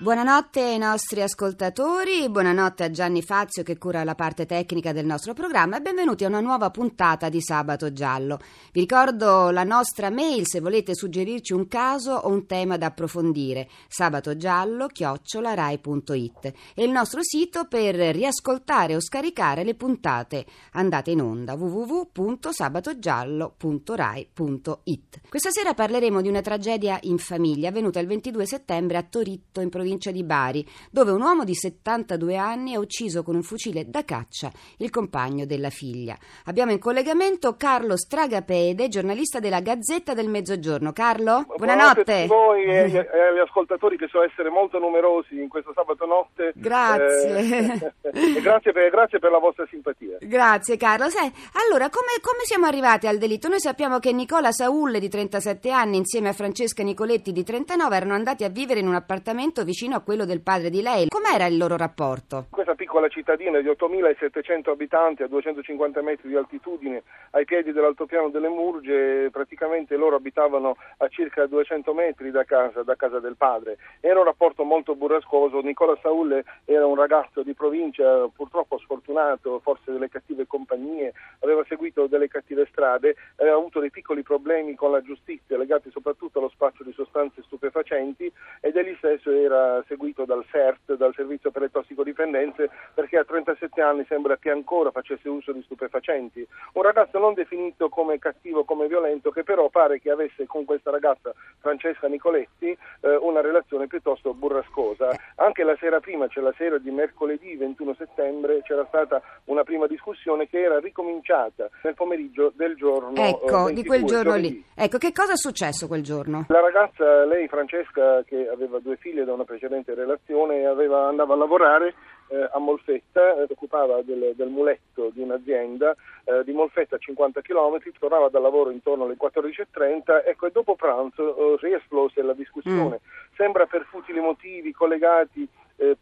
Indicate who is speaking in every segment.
Speaker 1: Buonanotte ai nostri ascoltatori, buonanotte a Gianni Fazio che cura la parte tecnica del nostro programma e benvenuti a una nuova puntata di Sabato Giallo. Vi ricordo la nostra mail se volete suggerirci un caso o un tema da approfondire, sabatogiallo-rai.it e il nostro sito per riascoltare o scaricare le puntate. Andate in onda www.sabatogiallo.rai.it. Questa sera parleremo di una tragedia in famiglia avvenuta il 22 settembre a Toritto in provincia di Bari, dove un uomo di 72 anni ha ucciso con un fucile da caccia il compagno della figlia. Abbiamo in collegamento Carlo Stragapede, giornalista della Gazzetta del Mezzogiorno. Carlo, buonanotte.
Speaker 2: Buonanotte a voi e agli, agli ascoltatori che so essere molto numerosi in questo sabato notte.
Speaker 1: Grazie.
Speaker 2: Eh, grazie, per, grazie per la vostra simpatia.
Speaker 1: Grazie Carlo. Sai, allora, come, come siamo arrivati al delitto? Noi sappiamo che Nicola Saulle di 37 anni insieme a Francesca Nicoletti di 39 erano andati a vivere in un appartamento vicino a quello del padre di lei. Com'era il loro rapporto?
Speaker 2: Questa piccola cittadina di 8.700 abitanti a 250 metri di altitudine ai piedi dell'altopiano delle Murge, praticamente loro abitavano a circa 200 metri da casa, da casa del padre. Era un rapporto molto burrascoso. Nicola Saulle era un ragazzo di provincia, purtroppo sfortunato, forse delle cattive compagnie, aveva seguito delle cattive strade, aveva avuto dei piccoli problemi con la giustizia legati soprattutto allo spaccio di sostanze stupefacenti ed egli stesso era seguito dal CERT, dal Servizio per le Tossicodipendenze, perché a 37 anni sembra che ancora facesse uso di stupefacenti. Un ragazzo non definito come cattivo, come violento, che però pare che avesse con questa ragazza Francesca Nicoletti eh, una relazione piuttosto burrascosa. Anche la sera prima, cioè la sera di mercoledì 21 settembre, c'era stata una prima discussione che era ricominciata nel pomeriggio del giorno
Speaker 1: Ecco,
Speaker 2: eh,
Speaker 1: di quel
Speaker 2: 22,
Speaker 1: giorno
Speaker 2: giovedì.
Speaker 1: lì. Ecco, che cosa è successo quel giorno?
Speaker 2: La ragazza, lei Francesca, che aveva due figlie da una precedente relazione, aveva, andava a lavorare eh, a Molfetta, eh, occupava del, del muletto di un'azienda eh, di Molfetta a 50 km, tornava dal lavoro intorno alle 14.30 ecco, e dopo pranzo eh, riesplose la discussione. Sembra per futili motivi collegati eh,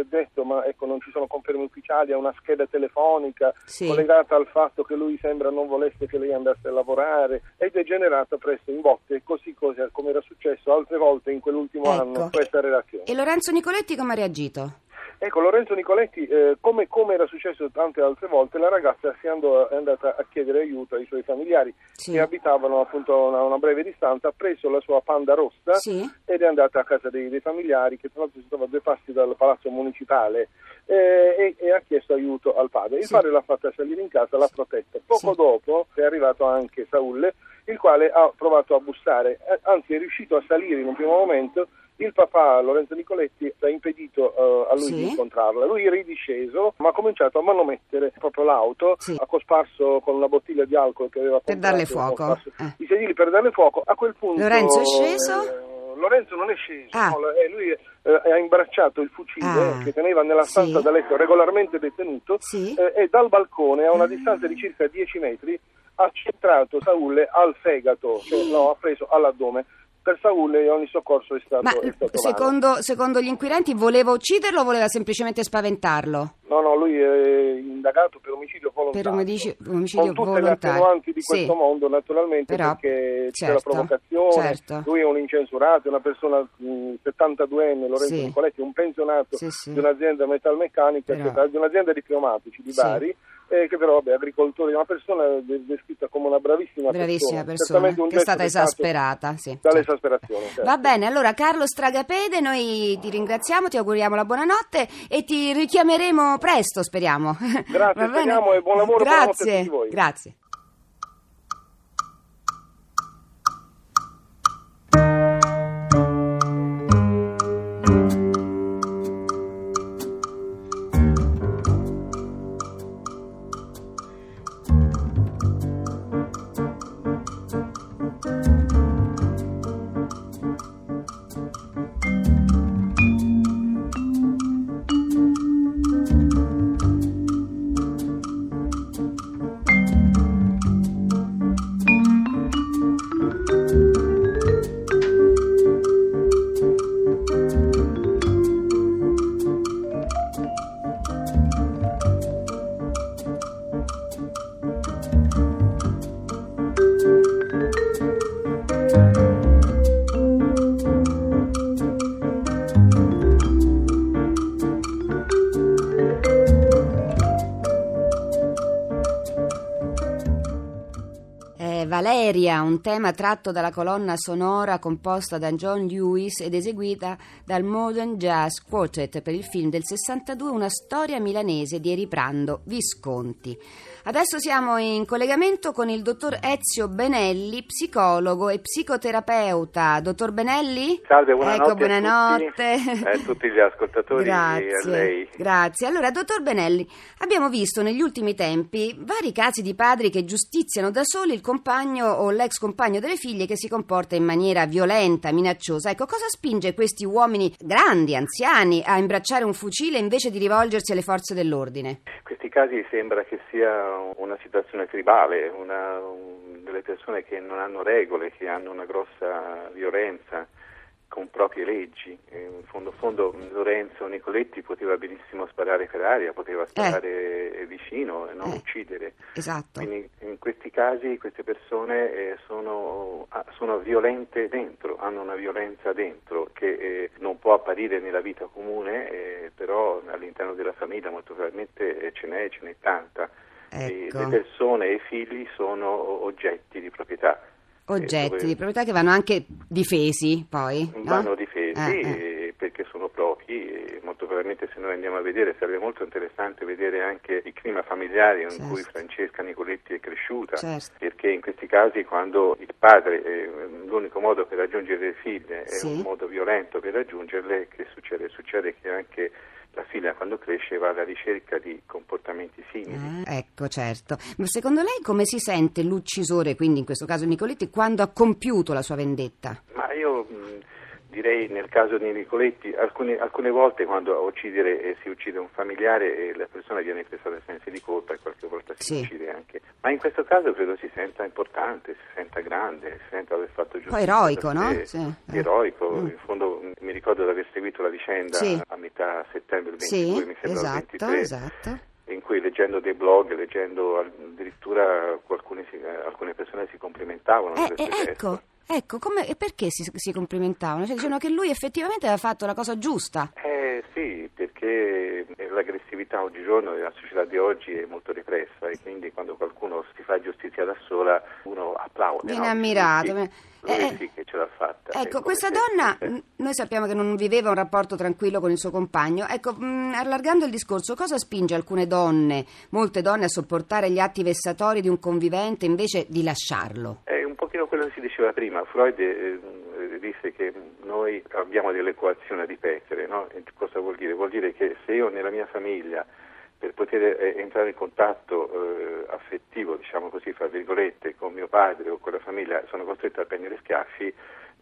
Speaker 2: si è detto, ma ecco non ci sono conferme ufficiali, a una scheda telefonica
Speaker 1: Sì.
Speaker 2: collegata al fatto che lui sembra non volesse che lei andasse a lavorare ed è generata presto in botte, così così come era successo altre volte in quell'ultimo
Speaker 1: Ecco.
Speaker 2: anno questa relazione.
Speaker 1: E Lorenzo Nicoletti come ha reagito?
Speaker 2: Ecco, Lorenzo Nicoletti, eh, come, come era successo tante altre volte, la ragazza si andò, è andata a chiedere aiuto ai suoi familiari
Speaker 1: Sì.
Speaker 2: che abitavano appunto a una, una breve distanza, ha preso la sua panda rossa
Speaker 1: Sì.
Speaker 2: ed è andata a casa dei, dei familiari che tra l'altro si trova a due passi dal palazzo municipale eh, e, e ha chiesto aiuto al padre. Il
Speaker 1: Sì.
Speaker 2: padre l'ha fatta salire in casa, l'ha protetta. Poco dopo è arrivato anche Saulle, il quale ha provato a bussare, eh, anzi è riuscito a salire in un primo momento. Il papà Lorenzo Nicoletti ha impedito eh, a lui
Speaker 1: Sì.
Speaker 2: di incontrarla. Lui era ridisceso, ma ha cominciato a manomettere proprio l'auto,
Speaker 1: Sì.
Speaker 2: ha cosparso con una bottiglia di alcol che aveva
Speaker 1: Per
Speaker 2: comprato,
Speaker 1: darle fuoco. Eh.
Speaker 2: I sedili per darle fuoco. A quel punto
Speaker 1: Lorenzo è sceso?
Speaker 2: eh, Lorenzo non è sceso,
Speaker 1: Ah.
Speaker 2: no, eh, lui eh, ha imbracciato il fucile
Speaker 1: Ah.
Speaker 2: che teneva nella
Speaker 1: Sì.
Speaker 2: stanza da letto regolarmente detenuto
Speaker 1: Sì.
Speaker 2: eh, e dal balcone a una
Speaker 1: Ah.
Speaker 2: distanza di circa 10 metri ha centrato Saulle al fegato, cioè, no, ha preso all'addome. Per Saulle ogni soccorso è stato,
Speaker 1: Ma
Speaker 2: è stato vano.
Speaker 1: secondo, secondo gli inquirenti voleva ucciderlo o voleva semplicemente spaventarlo?
Speaker 2: No, no, lui è indagato per omicidio volontario.
Speaker 1: Per omicidio- omicidio
Speaker 2: con tutte
Speaker 1: volontario.
Speaker 2: le attenuanti di
Speaker 1: Sì.
Speaker 2: questo mondo, naturalmente,
Speaker 1: Però,
Speaker 2: perché c'è
Speaker 1: certo,
Speaker 2: la provocazione,
Speaker 1: certo.
Speaker 2: lui è un incensurato, è una persona mh, 72enne, Lorenzo
Speaker 1: Sì.
Speaker 2: Nicoletti, un pensionato
Speaker 1: Sì, sì.
Speaker 2: di un'azienda metalmeccanica,
Speaker 1: Però-
Speaker 2: eccetera, di un'azienda di pneumatici di. Bari, eh, che però vabbè, agricoltore, una persona de- descritta come una bravissima,
Speaker 1: Bravissima persona,
Speaker 2: un
Speaker 1: che è stata esasperata. Sì, certo.
Speaker 2: Dall'esasperazione, certo.
Speaker 1: Va bene, allora Carlo Stragapede, noi ti ringraziamo, ti auguriamo la buonanotte e ti richiameremo presto, speriamo.
Speaker 2: Grazie, speriamo, e buon lavoro,
Speaker 1: Grazie, grazie. Valeria, un tema tratto dalla colonna sonora composta da John Lewis ed eseguita dal Modern Jazz Quartet per il film del 62 Una storia milanese di Eriprando Visconti. Adesso siamo in collegamento con il dottor Ezio Benelli, psicologo e psicoterapeuta. Dottor Benelli?
Speaker 3: Salve, buonanotte.
Speaker 1: Ecco, buonanotte.
Speaker 3: A tutti, a tutti gli ascoltatori
Speaker 1: Grazie. Grazie. Allora, dottor Benelli, abbiamo visto negli ultimi tempi vari casi di padri che giustiziano da soli il compagno o l'ex compagno delle figlie che si comporta in maniera violenta, minacciosa. Ecco, cosa spinge questi uomini grandi, anziani, a imbracciare un fucile invece di rivolgersi alle forze dell'ordine?
Speaker 3: Questi casi sembra che sia una situazione tribale, una, un, delle persone che non hanno regole, che hanno una grossa violenza con proprie leggi. In fondo, fondo Lorenzo Nicoletti poteva benissimo sparare per aria, poteva sparare eh. vicino e non eh. uccidere.
Speaker 1: Esatto.
Speaker 3: Quindi in questi casi queste persone eh, sono, ah, sono, violente dentro, hanno una violenza dentro che eh, non può apparire nella vita comune, eh, però all'interno della famiglia molto probabilmente eh, ce n'è, ce n'è tanta. Ecco. Le persone e i figli sono oggetti di proprietà
Speaker 1: oggetti dove... di proprietà che vanno anche difesi poi.
Speaker 3: Vanno no? difesi eh, eh. perché sono propri e molto probabilmente se noi andiamo a vedere sarebbe molto interessante vedere anche il clima familiare in certo. cui Francesca Nicoletti è cresciuta, certo. perché in questi casi quando il padre è l'unico modo per raggiungere le figlie è sì. un modo violento per raggiungerle, che succede? Succede che anche la figlia quando cresce va alla ricerca di comportamenti simili.
Speaker 1: Ah, ecco, certo. Ma secondo lei come si sente l'uccisore, quindi in questo caso Nicoletti, quando ha compiuto la sua vendetta?
Speaker 3: Ma io mh, direi nel caso di Nicoletti, alcune, alcune volte quando a uccidere eh, si uccide un familiare e la persona viene presa da sensi di colpa e qualche volta si sì. uccide anche. Ma in questo caso credo si senta importante, si senta grande, si senta aver fatto giustizia.
Speaker 1: Poi eroico, no? Sì.
Speaker 3: Eroico, mm. in fondo mi ricordo di aver seguito la vicenda sì. a metà settembre 22, sì, mi sembra
Speaker 1: esatto,
Speaker 3: 23.
Speaker 1: Esatto
Speaker 3: in cui leggendo dei blog, leggendo addirittura alcune, alcune persone si complimentavano.
Speaker 1: Eh, eh, ecco, Ecco, come, e perché si, si complimentavano? Cioè, dicevano che lui effettivamente aveva fatto la cosa giusta.
Speaker 3: Eh sì, perché l'aggressività oggigiorno nella società di oggi è molto repressa e quindi quando qualcuno si fa giustizia da sola uno applaude.
Speaker 1: Viene
Speaker 3: no?
Speaker 1: ammirato.
Speaker 3: Lui sì, eh, sì che ce l'ha fatta.
Speaker 1: Ecco, questa donna, noi sappiamo che non viveva un rapporto tranquillo con il suo compagno. Ecco, mh, allargando il discorso, cosa spinge alcune donne, molte donne, a sopportare gli atti vessatori di un convivente invece di lasciarlo?
Speaker 3: Eh, pochino quello che si diceva prima. Freud eh, disse che noi abbiamo delle coazioni a ripetere. No? Cosa vuol dire? Vuol dire che se io nella mia famiglia per poter eh, entrare in contatto eh, affettivo, diciamo così, fra virgolette, con mio padre o con la famiglia, sono costretto a prendere schiaffi,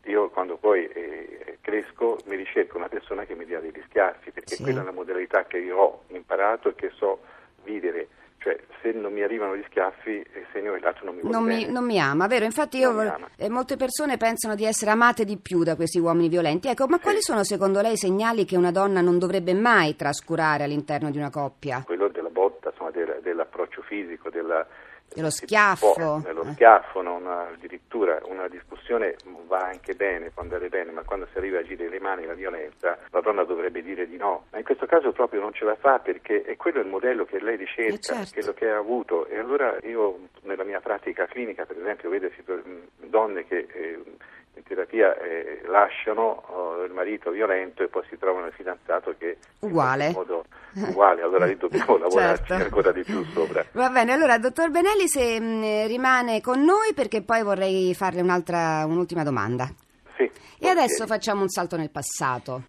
Speaker 3: io quando poi eh, cresco mi ricerco una persona che mi dia degli schiaffi, perché sì. quella è la modalità che io ho imparato e che so vivere cioè se non mi arrivano gli schiaffi il segno che l'altro non mi vuole
Speaker 1: non mi, non mi, ama, vero? Infatti io, eh, molte persone pensano di essere amate di più da questi uomini violenti. Ecco, ma sì. quali sono secondo lei i segnali che una donna non dovrebbe mai trascurare all'interno di una coppia?
Speaker 3: Quello della botta, insomma, del, dell'approccio fisico, della
Speaker 1: lo schiaffo.
Speaker 3: Può, lo schiaffo, non, addirittura una discussione va anche bene, può andare bene, ma quando si arriva a girare le mani la violenza, la donna dovrebbe dire di no. Ma in questo caso proprio non ce la fa perché è quello il modello che lei ricerca, eh certo. quello che ha avuto. E allora io nella mia pratica clinica, per esempio, vedo donne che eh, terapia eh, lasciano oh, il marito violento e poi si trovano il fidanzato che
Speaker 1: uguale.
Speaker 3: in modo uguale, allora lì dobbiamo lavorarci certo. ancora di più sopra.
Speaker 1: Va bene, allora dottor Benelli se mh, mm, rimane con noi perché poi vorrei farle un'ultima domanda.
Speaker 3: Sì.
Speaker 1: E okay. adesso facciamo un salto nel passato.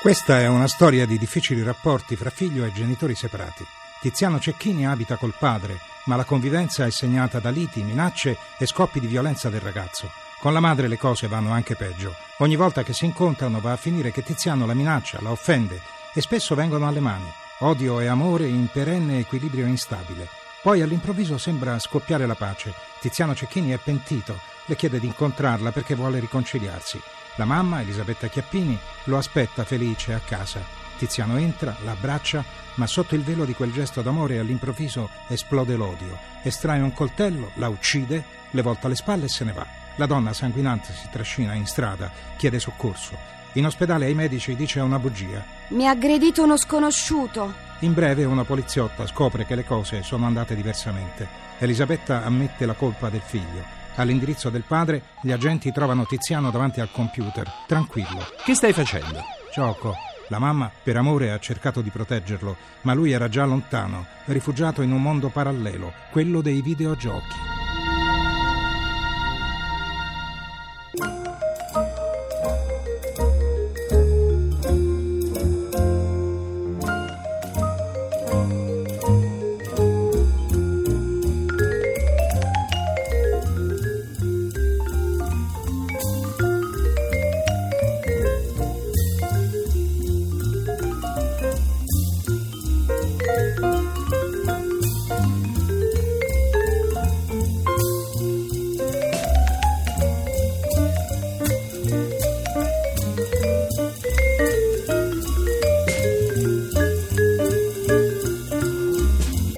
Speaker 4: Questa è una storia di difficili rapporti fra figlio e genitori separati. Tiziano Cecchini abita col padre, ma la convivenza è segnata da liti, minacce e scoppi di violenza del ragazzo. Con la madre le cose vanno anche peggio. Ogni volta che si incontrano va a finire che Tiziano la minaccia, la offende e spesso vengono alle mani. Odio e amore in perenne equilibrio instabile. Poi all'improvviso sembra scoppiare la pace. Tiziano Cecchini è pentito, le chiede di incontrarla perché vuole riconciliarsi. La mamma, Elisabetta Chiappini, lo aspetta felice a casa. Tiziano entra, la abbraccia, ma sotto il velo di quel gesto d'amore all'improvviso esplode l'odio. Estrae un coltello, la uccide, le volta le spalle e se ne va. La donna sanguinante si trascina in strada, chiede soccorso. In ospedale ai medici dice una bugia.
Speaker 1: Mi ha aggredito uno sconosciuto.
Speaker 4: In breve una poliziotta scopre che le cose sono andate diversamente. Elisabetta ammette la colpa del figlio. All'indirizzo del padre gli agenti trovano Tiziano davanti al computer, tranquillo.
Speaker 5: Che stai facendo?
Speaker 4: Gioco. La mamma, per amore, ha cercato di proteggerlo, ma lui era già lontano, rifugiato in un mondo parallelo, quello dei videogiochi.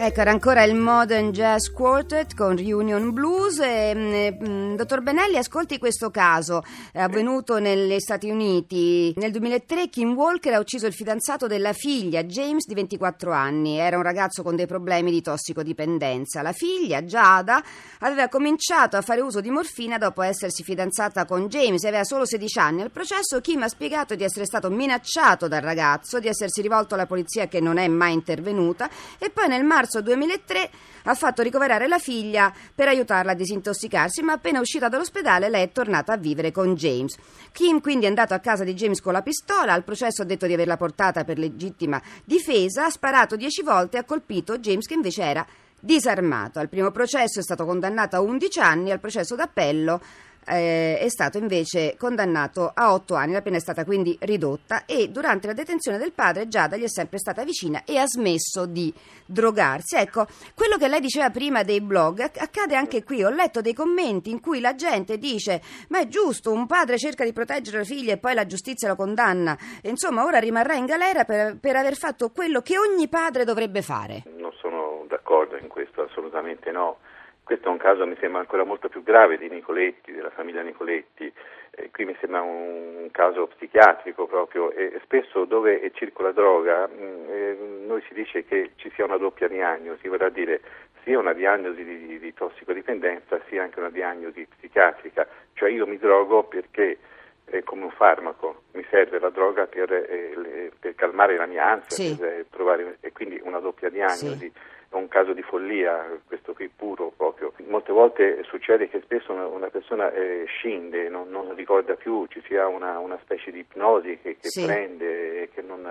Speaker 1: Ecco, era ancora il Modern Jazz Quartet con Reunion Blues. E, mh, mh, dottor Benelli, ascolti questo caso. È avvenuto negli Stati Uniti. Nel 2003 Kim Walker ha ucciso il fidanzato della figlia, James, di 24 anni. Era un ragazzo con dei problemi di tossicodipendenza. La figlia, Giada, aveva cominciato a fare uso di morfina dopo essersi fidanzata con James. Aveva solo 16 anni. Al processo Kim ha spiegato di essere stato minacciato dal ragazzo, di essersi rivolto alla polizia che non è mai intervenuta e poi nel marzo 2003 ha fatto ricoverare la figlia per aiutarla a disintossicarsi, ma appena uscita dall'ospedale lei è tornata a vivere con James. Kim quindi è andato a casa di James con la pistola, al processo ha detto di averla portata per legittima difesa, ha sparato dieci volte e ha colpito James che invece era disarmato. Al primo processo è stato condannato a 11 anni, al processo d'appello eh, è stato invece condannato a 8 anni, la pena è stata quindi ridotta e durante la detenzione del padre Giada gli è sempre stata vicina e ha smesso di drogarsi. Ecco, quello che lei diceva prima dei blog accade anche qui. Ho letto dei commenti in cui la gente dice ma è giusto, un padre cerca di proteggere la figlia e poi la giustizia lo condanna. Insomma, ora rimarrà in galera per, per aver fatto quello che ogni padre dovrebbe fare.
Speaker 3: Non sono d'accordo in questo, assolutamente no. Questo è un caso, mi sembra, ancora molto più grave di Nicoletti, della famiglia Nicoletti. Eh, qui mi sembra un, caso psichiatrico proprio e spesso dove circola droga mh, eh, noi si dice che ci sia una doppia diagnosi, vorrà dire sia una diagnosi di, di, di tossicodipendenza sia anche una diagnosi psichiatrica, cioè io mi drogo perché eh, come un farmaco, mi serve la droga per, eh, le, per calmare la mia ansia,
Speaker 1: Sì.
Speaker 3: per provare, e quindi una doppia diagnosi.
Speaker 1: Sì.
Speaker 3: È un caso di follia, questo qui puro proprio. Molte volte succede che spesso una, una persona eh, scende, non, non ricorda più, ci sia una, una specie di ipnosi che, che
Speaker 1: Sì.
Speaker 3: prende, e che non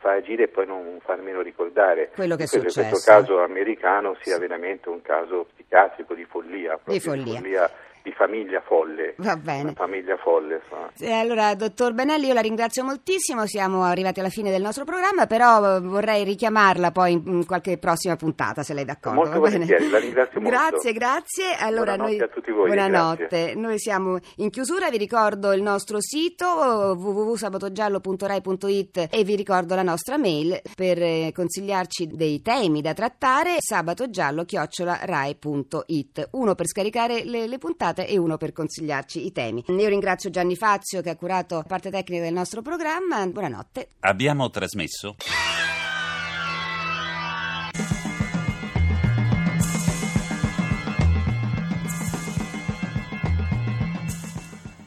Speaker 3: fa agire e poi non fa nemmeno ricordare.
Speaker 1: Quello che è
Speaker 3: Credo
Speaker 1: successo.
Speaker 3: questo caso americano sia veramente un caso psichiatrico di follia, proprio
Speaker 1: follia.
Speaker 3: Di famiglia folle.
Speaker 1: Va bene.
Speaker 3: Famiglia folle.
Speaker 1: Eh, Allora, dottor Benelli, io la ringrazio moltissimo, siamo arrivati alla fine del nostro programma, però eh, vorrei richiamarla poi in qualche prossima puntata, se lei è d'accordo.
Speaker 3: Molto
Speaker 1: bene?
Speaker 3: volentieri, la ringrazio molto.
Speaker 1: Grazie, grazie. Allora,
Speaker 3: Buonanotte
Speaker 1: noi...
Speaker 3: a tutti voi,
Speaker 1: Buonanotte.
Speaker 3: grazie.
Speaker 1: Noi siamo in chiusura, vi ricordo il nostro sito www.sabatogiallo.rai.it e vi ricordo la nostra mail per eh, consigliarci dei temi da trattare sabatogiallo-rai.it uno per scaricare le, le puntate e uno per consigliarci i temi. Io ringrazio Gianni Fazio che ha curato la parte tecnica del nostro programma. Buonanotte.
Speaker 6: Abbiamo trasmesso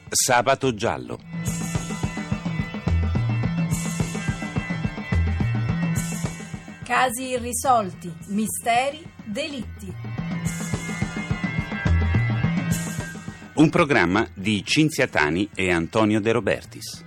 Speaker 6: Sabato giallo.
Speaker 7: Casi irrisolti, misteri, delitti.
Speaker 6: Un programma di Cinzia Tani e Antonio De Robertis.